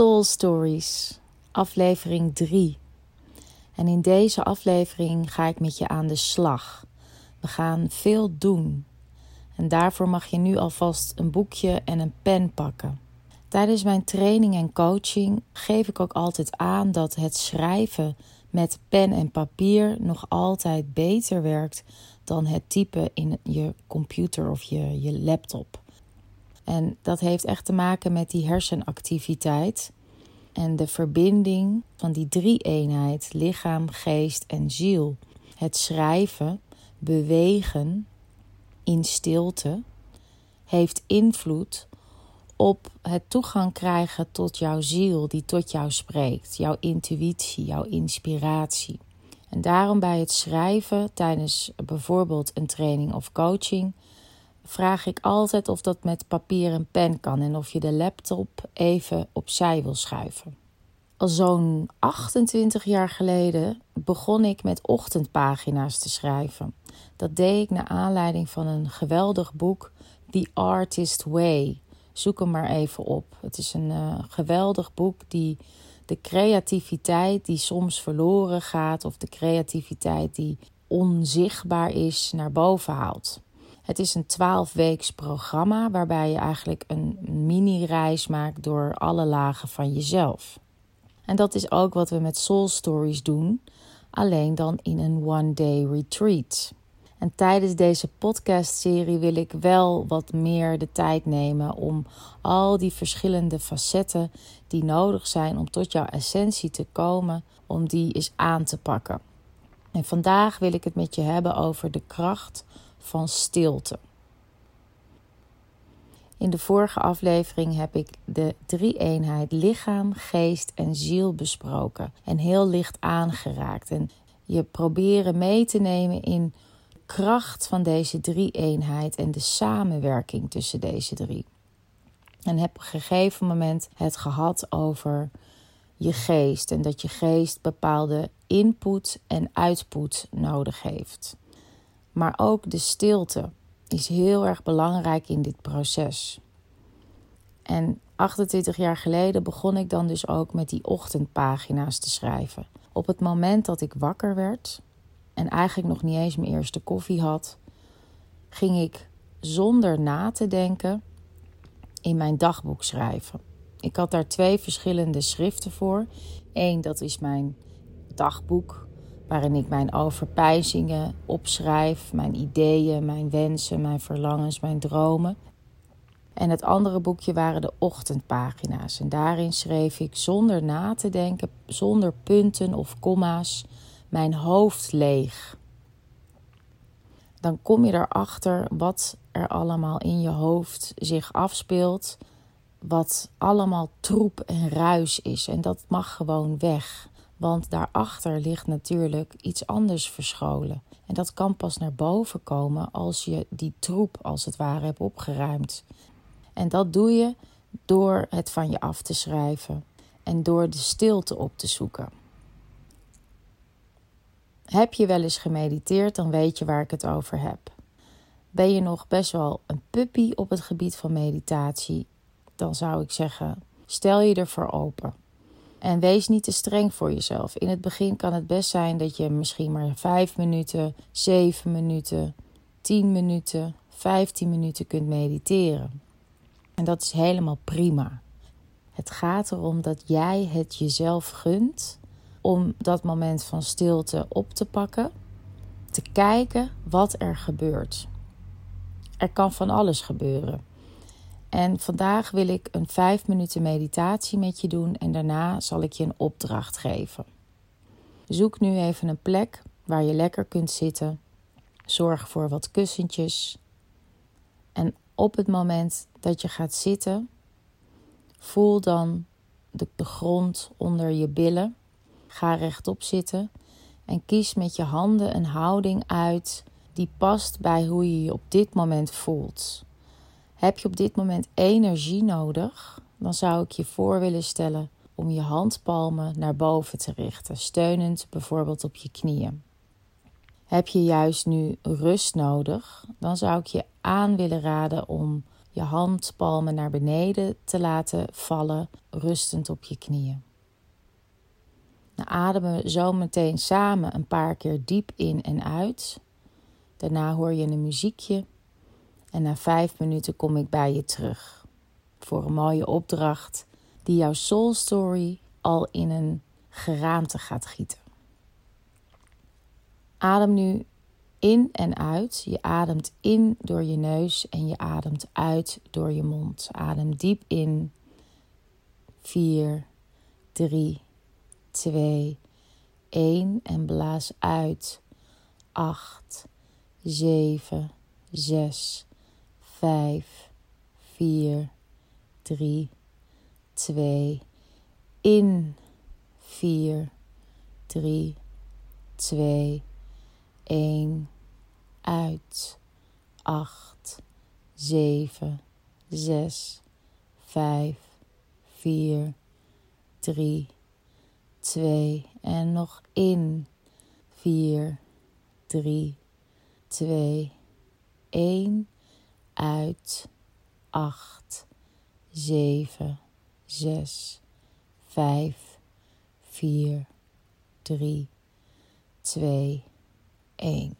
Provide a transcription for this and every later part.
Soul Stories, aflevering 3. En in deze aflevering ga ik met je aan de slag. We gaan veel doen. En daarvoor mag je nu alvast een boekje en een pen pakken. Tijdens mijn training en coaching geef ik ook altijd aan dat het schrijven met pen en papier nog altijd beter werkt dan het typen in je computer of je, je laptop. En dat heeft echt te maken met die hersenactiviteit en de verbinding van die drie-eenheid lichaam, geest en ziel. Het schrijven, bewegen in stilte heeft invloed op het toegang krijgen tot jouw ziel die tot jou spreekt, jouw intuïtie, jouw inspiratie. En daarom bij het schrijven tijdens bijvoorbeeld een training of coaching vraag ik altijd of dat met papier en pen kan en of je de laptop even opzij wil schuiven. Al zo'n 28 jaar geleden begon ik met ochtendpagina's te schrijven. Dat deed ik naar aanleiding van een geweldig boek, The Artist Way. Zoek hem maar even op. Het is een uh, geweldig boek die de creativiteit die soms verloren gaat of de creativiteit die onzichtbaar is naar boven haalt. Het is een 12-weeks programma waarbij je eigenlijk een mini-reis maakt door alle lagen van jezelf. En dat is ook wat we met Soul Stories doen, alleen dan in een one-day retreat. En tijdens deze podcastserie wil ik wel wat meer de tijd nemen om al die verschillende facetten die nodig zijn om tot jouw essentie te komen, om die eens aan te pakken. En vandaag wil ik het met je hebben over de kracht van stilte. In de vorige aflevering heb ik de drie-eenheid lichaam, geest en ziel besproken en heel licht aangeraakt. En je proberen mee te nemen in kracht van deze drie-eenheid en de samenwerking tussen deze drie. En heb op een gegeven moment het gehad over je geest en dat je geest bepaalde input en output nodig heeft. Maar ook de stilte is heel erg belangrijk in dit proces. En 28 jaar geleden begon ik dan dus ook met die ochtendpagina's te schrijven. Op het moment dat ik wakker werd en eigenlijk nog niet eens mijn eerste koffie had, ging ik zonder na te denken in mijn dagboek schrijven. Ik had daar twee verschillende schriften voor. Eén, dat is mijn dagboek waarin ik mijn overpijzingen opschrijf, mijn ideeën, mijn wensen, mijn verlangens, mijn dromen. En het andere boekje waren de ochtendpagina's. En daarin schreef ik zonder na te denken, zonder punten of komma's, mijn hoofd leeg. Dan kom je erachter wat er allemaal in je hoofd zich afspeelt. Wat allemaal troep en ruis is. En dat mag gewoon weg. Want daarachter ligt natuurlijk iets anders verscholen. En dat kan pas naar boven komen als je die troep als het ware hebt opgeruimd. En dat doe je door het van je af te schrijven en door de stilte op te zoeken. Heb je wel eens gemediteerd, dan weet je waar ik het over heb. Ben je nog best wel een puppy op het gebied van meditatie, dan zou ik zeggen: stel je ervoor open. En wees niet te streng voor jezelf. In het begin kan het best zijn dat je misschien maar 5 minuten, 7 minuten, 10 minuten, 15 minuten kunt mediteren. En dat is helemaal prima. Het gaat erom dat jij het jezelf gunt om dat moment van stilte op te pakken, te kijken wat er gebeurt. Er kan van alles gebeuren. En vandaag wil ik een vijf minuten meditatie met je doen en daarna zal ik je een opdracht geven. Zoek nu even een plek waar je lekker kunt zitten. Zorg voor wat kussentjes. En op het moment dat je gaat zitten, voel dan de, de grond onder je billen. Ga rechtop zitten en kies met je handen een houding uit die past bij hoe je je op dit moment voelt. Heb je op dit moment energie nodig, dan zou ik je voor willen stellen om je handpalmen naar boven te richten, steunend bijvoorbeeld op je knieën. Heb je juist nu rust nodig, dan zou ik je aan willen raden om je handpalmen naar beneden te laten vallen, rustend op je knieën. Nou, ademen zo meteen samen een paar keer diep in en uit. Daarna hoor je een muziekje en na vijf minuten kom ik bij je terug voor een mooie opdracht die jouw soul story al in een geraamte gaat gieten. Adem nu in en uit. Je ademt in door je neus en je ademt uit door je mond. Adem diep in. 4, 3, 2, 1 en blaas uit. 8, 7, 6, 5, 4, 3, 2, in. 4, 3, 2, 1 uit. 8, 7, 6, 5, 4, 3, 2 en nog in. 4, 3, 2, 1 uit. 8, 7, 6, 5, 4, 3, 2, 1.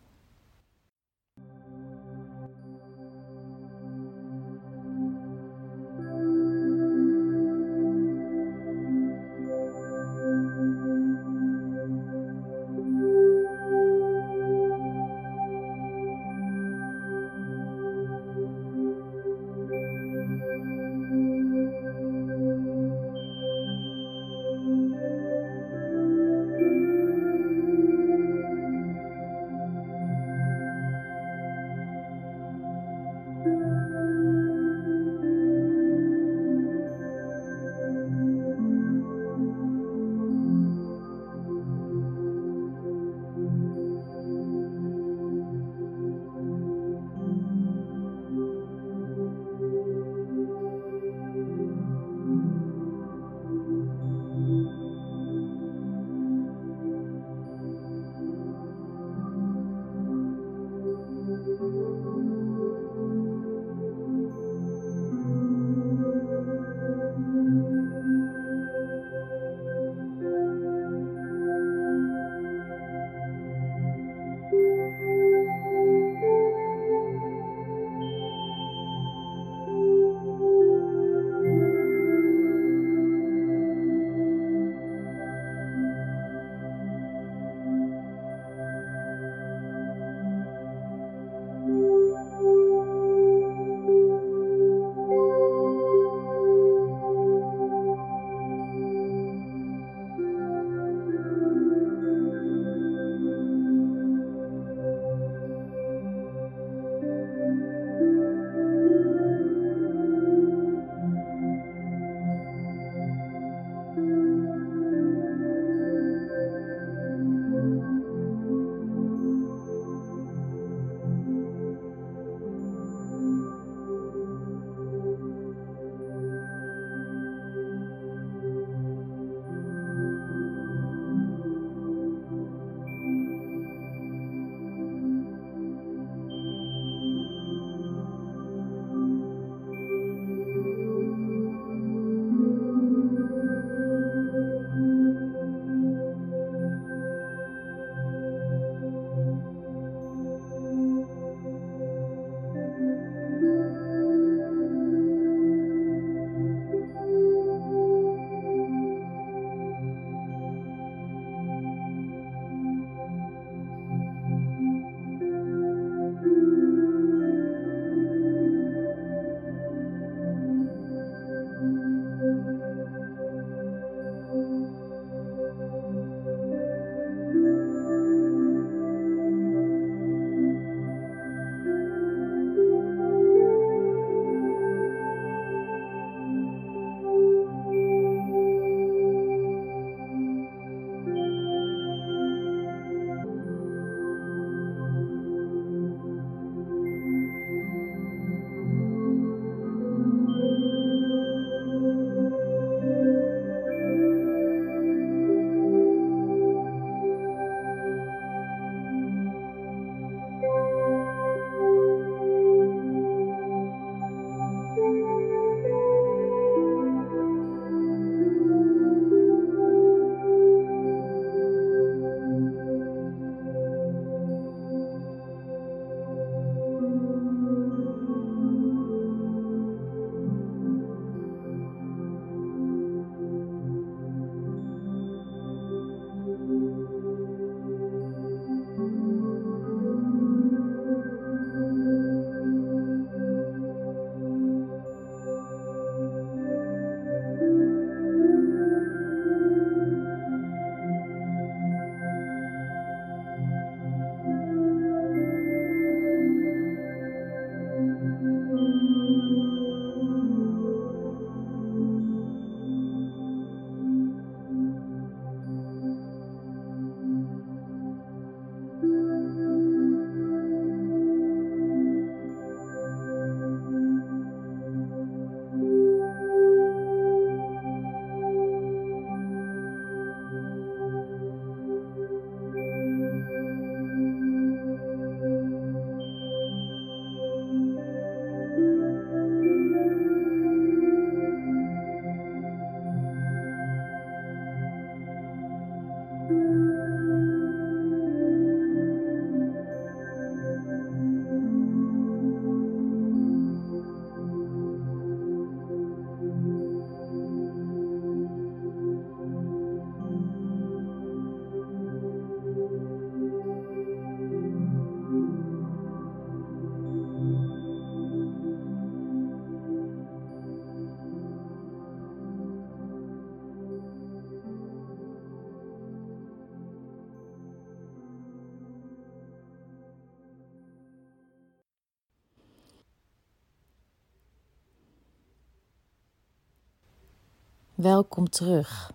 Welkom terug.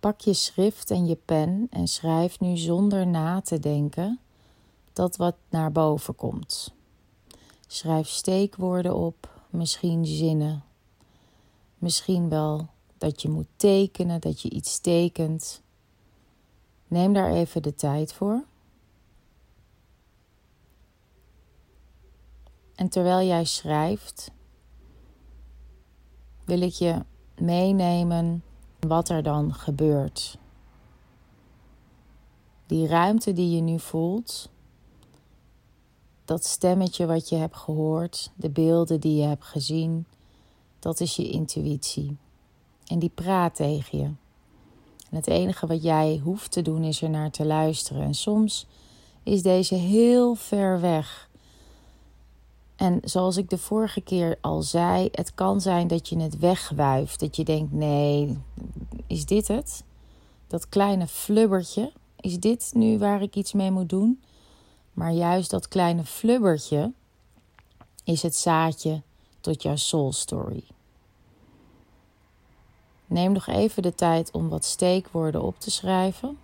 Pak je schrift en je pen en schrijf nu zonder na te denken dat wat naar boven komt. Schrijf steekwoorden op, misschien zinnen. Misschien wel dat je moet tekenen, dat je iets tekent. Neem daar even de tijd voor. En terwijl jij schrijft, wil ik je meenemen wat er dan gebeurt. Die ruimte die je nu voelt, dat stemmetje wat je hebt gehoord, de beelden die je hebt gezien, dat is je intuïtie. En die praat tegen je. En het enige wat jij hoeft te doen is er naar te luisteren. En soms is deze heel ver weg. En zoals ik de vorige keer al zei, het kan zijn dat je het wegwuift. Dat je denkt: nee, is dit het? Dat kleine flubbertje, is dit nu waar ik iets mee moet doen? Maar juist dat kleine flubbertje is het zaadje tot jouw soul story. Neem nog even de tijd om wat steekwoorden op te schrijven.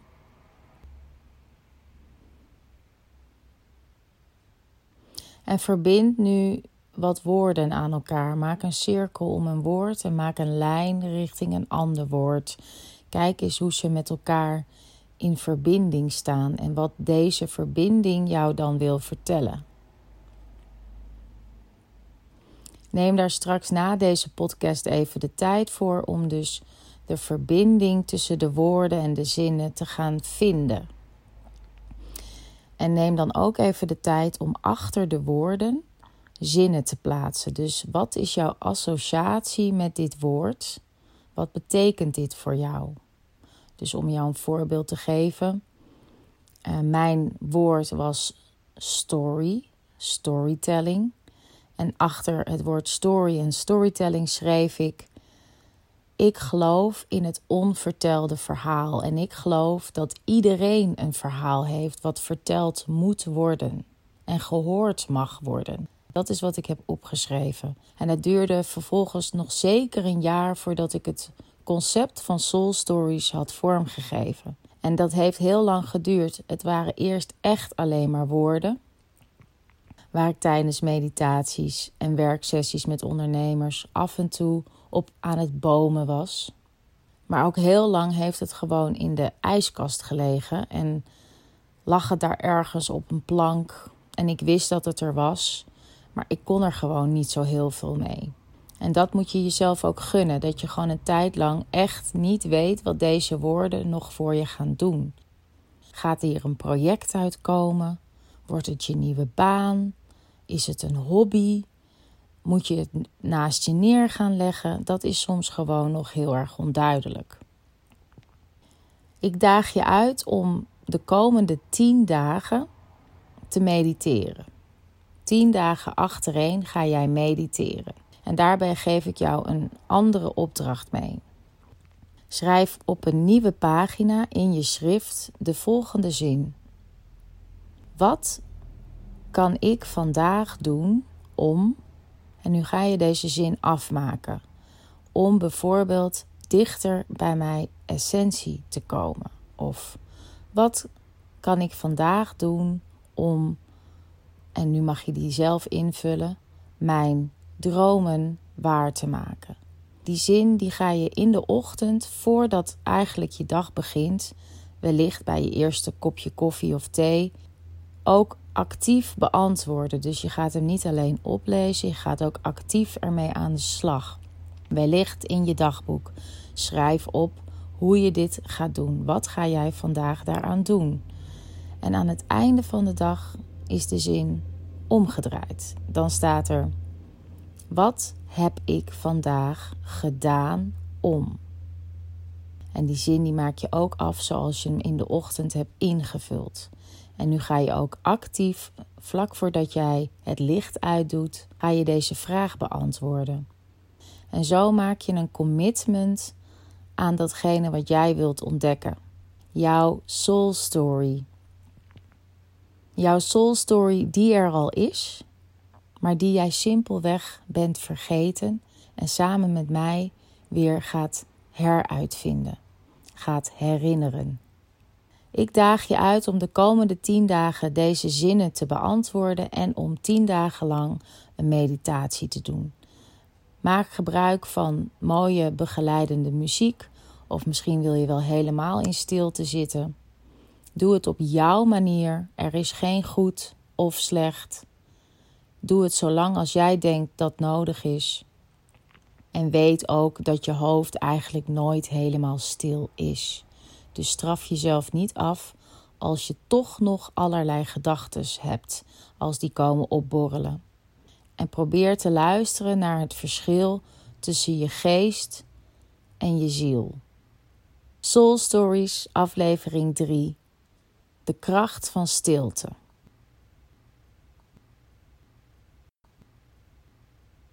En verbind nu wat woorden aan elkaar. Maak een cirkel om een woord en maak een lijn richting een ander woord. Kijk eens hoe ze met elkaar in verbinding staan en wat deze verbinding jou dan wil vertellen. Neem daar straks na deze podcast even de tijd voor om dus de verbinding tussen de woorden en de zinnen te gaan vinden. En neem dan ook even de tijd om achter de woorden zinnen te plaatsen. Dus wat is jouw associatie met dit woord? Wat betekent dit voor jou? Dus om jou een voorbeeld te geven. Uh, mijn woord was story, storytelling. En achter het woord story en storytelling schreef ik ik geloof in het onvertelde verhaal en ik geloof dat iedereen een verhaal heeft wat verteld moet worden en gehoord mag worden. Dat is wat ik heb opgeschreven. En het duurde vervolgens nog zeker een jaar voordat ik het concept van Soul Stories had vormgegeven. En dat heeft heel lang geduurd. Het waren eerst echt alleen maar woorden. Waar ik tijdens meditaties en werksessies met ondernemers af en toe op aan het bomen was. Maar ook heel lang heeft het gewoon in de ijskast gelegen en lag het daar ergens op een plank. En ik wist dat het er was, maar ik kon er gewoon niet zo heel veel mee. En dat moet je jezelf ook gunnen, dat je gewoon een tijd lang echt niet weet wat deze woorden nog voor je gaan doen. Gaat hier een project uitkomen? Wordt het je nieuwe baan? Is het een hobby? Moet je het naast je neer gaan leggen, dat is soms gewoon nog heel erg onduidelijk. Ik daag je uit om de komende 10 dagen te mediteren. 10 dagen achtereen ga jij mediteren. En daarbij geef ik jou een andere opdracht mee. Schrijf op een nieuwe pagina in je schrift de volgende zin: Wat kan ik vandaag doen om en nu ga je deze zin afmaken. Om bijvoorbeeld dichter bij mijn essentie te komen. Of wat kan ik vandaag doen om, en nu mag je die zelf invullen, mijn dromen waar te maken. Die zin die ga je in de ochtend, voordat eigenlijk je dag begint, wellicht bij je eerste kopje koffie of thee, ook actief beantwoorden. Dus je gaat hem niet alleen oplezen, je gaat ook actief ermee aan de slag. Wellicht in je dagboek. Schrijf op hoe je dit gaat doen. Wat ga jij vandaag daaraan doen? En aan het einde van de dag is de zin omgedraaid. Dan staat er: Wat heb ik vandaag gedaan om? En die zin die maak je ook af zoals je hem in de ochtend hebt ingevuld. En nu ga je ook actief, vlak voordat jij het licht uitdoet, ga je deze vraag beantwoorden. En zo maak je een commitment aan datgene wat jij wilt ontdekken. Jouw soul story. Jouw soul story die er al is, maar die jij simpelweg bent vergeten en samen met mij weer gaat heruitvinden, gaat herinneren. Ik daag je uit om de komende tien dagen deze zinnen te beantwoorden en om tien dagen lang een meditatie te doen. Maak gebruik van mooie begeleidende muziek, of misschien wil je wel helemaal in stilte zitten. Doe het op jouw manier. Er is geen goed of slecht. Doe het zolang als jij denkt dat nodig is. En weet ook dat je hoofd eigenlijk nooit helemaal stil is. Dus straf jezelf niet af als je toch nog allerlei gedachten hebt als die komen opborrelen. En probeer te luisteren naar het verschil tussen je geest en je ziel. Soul Stories, aflevering 3. De kracht van stilte.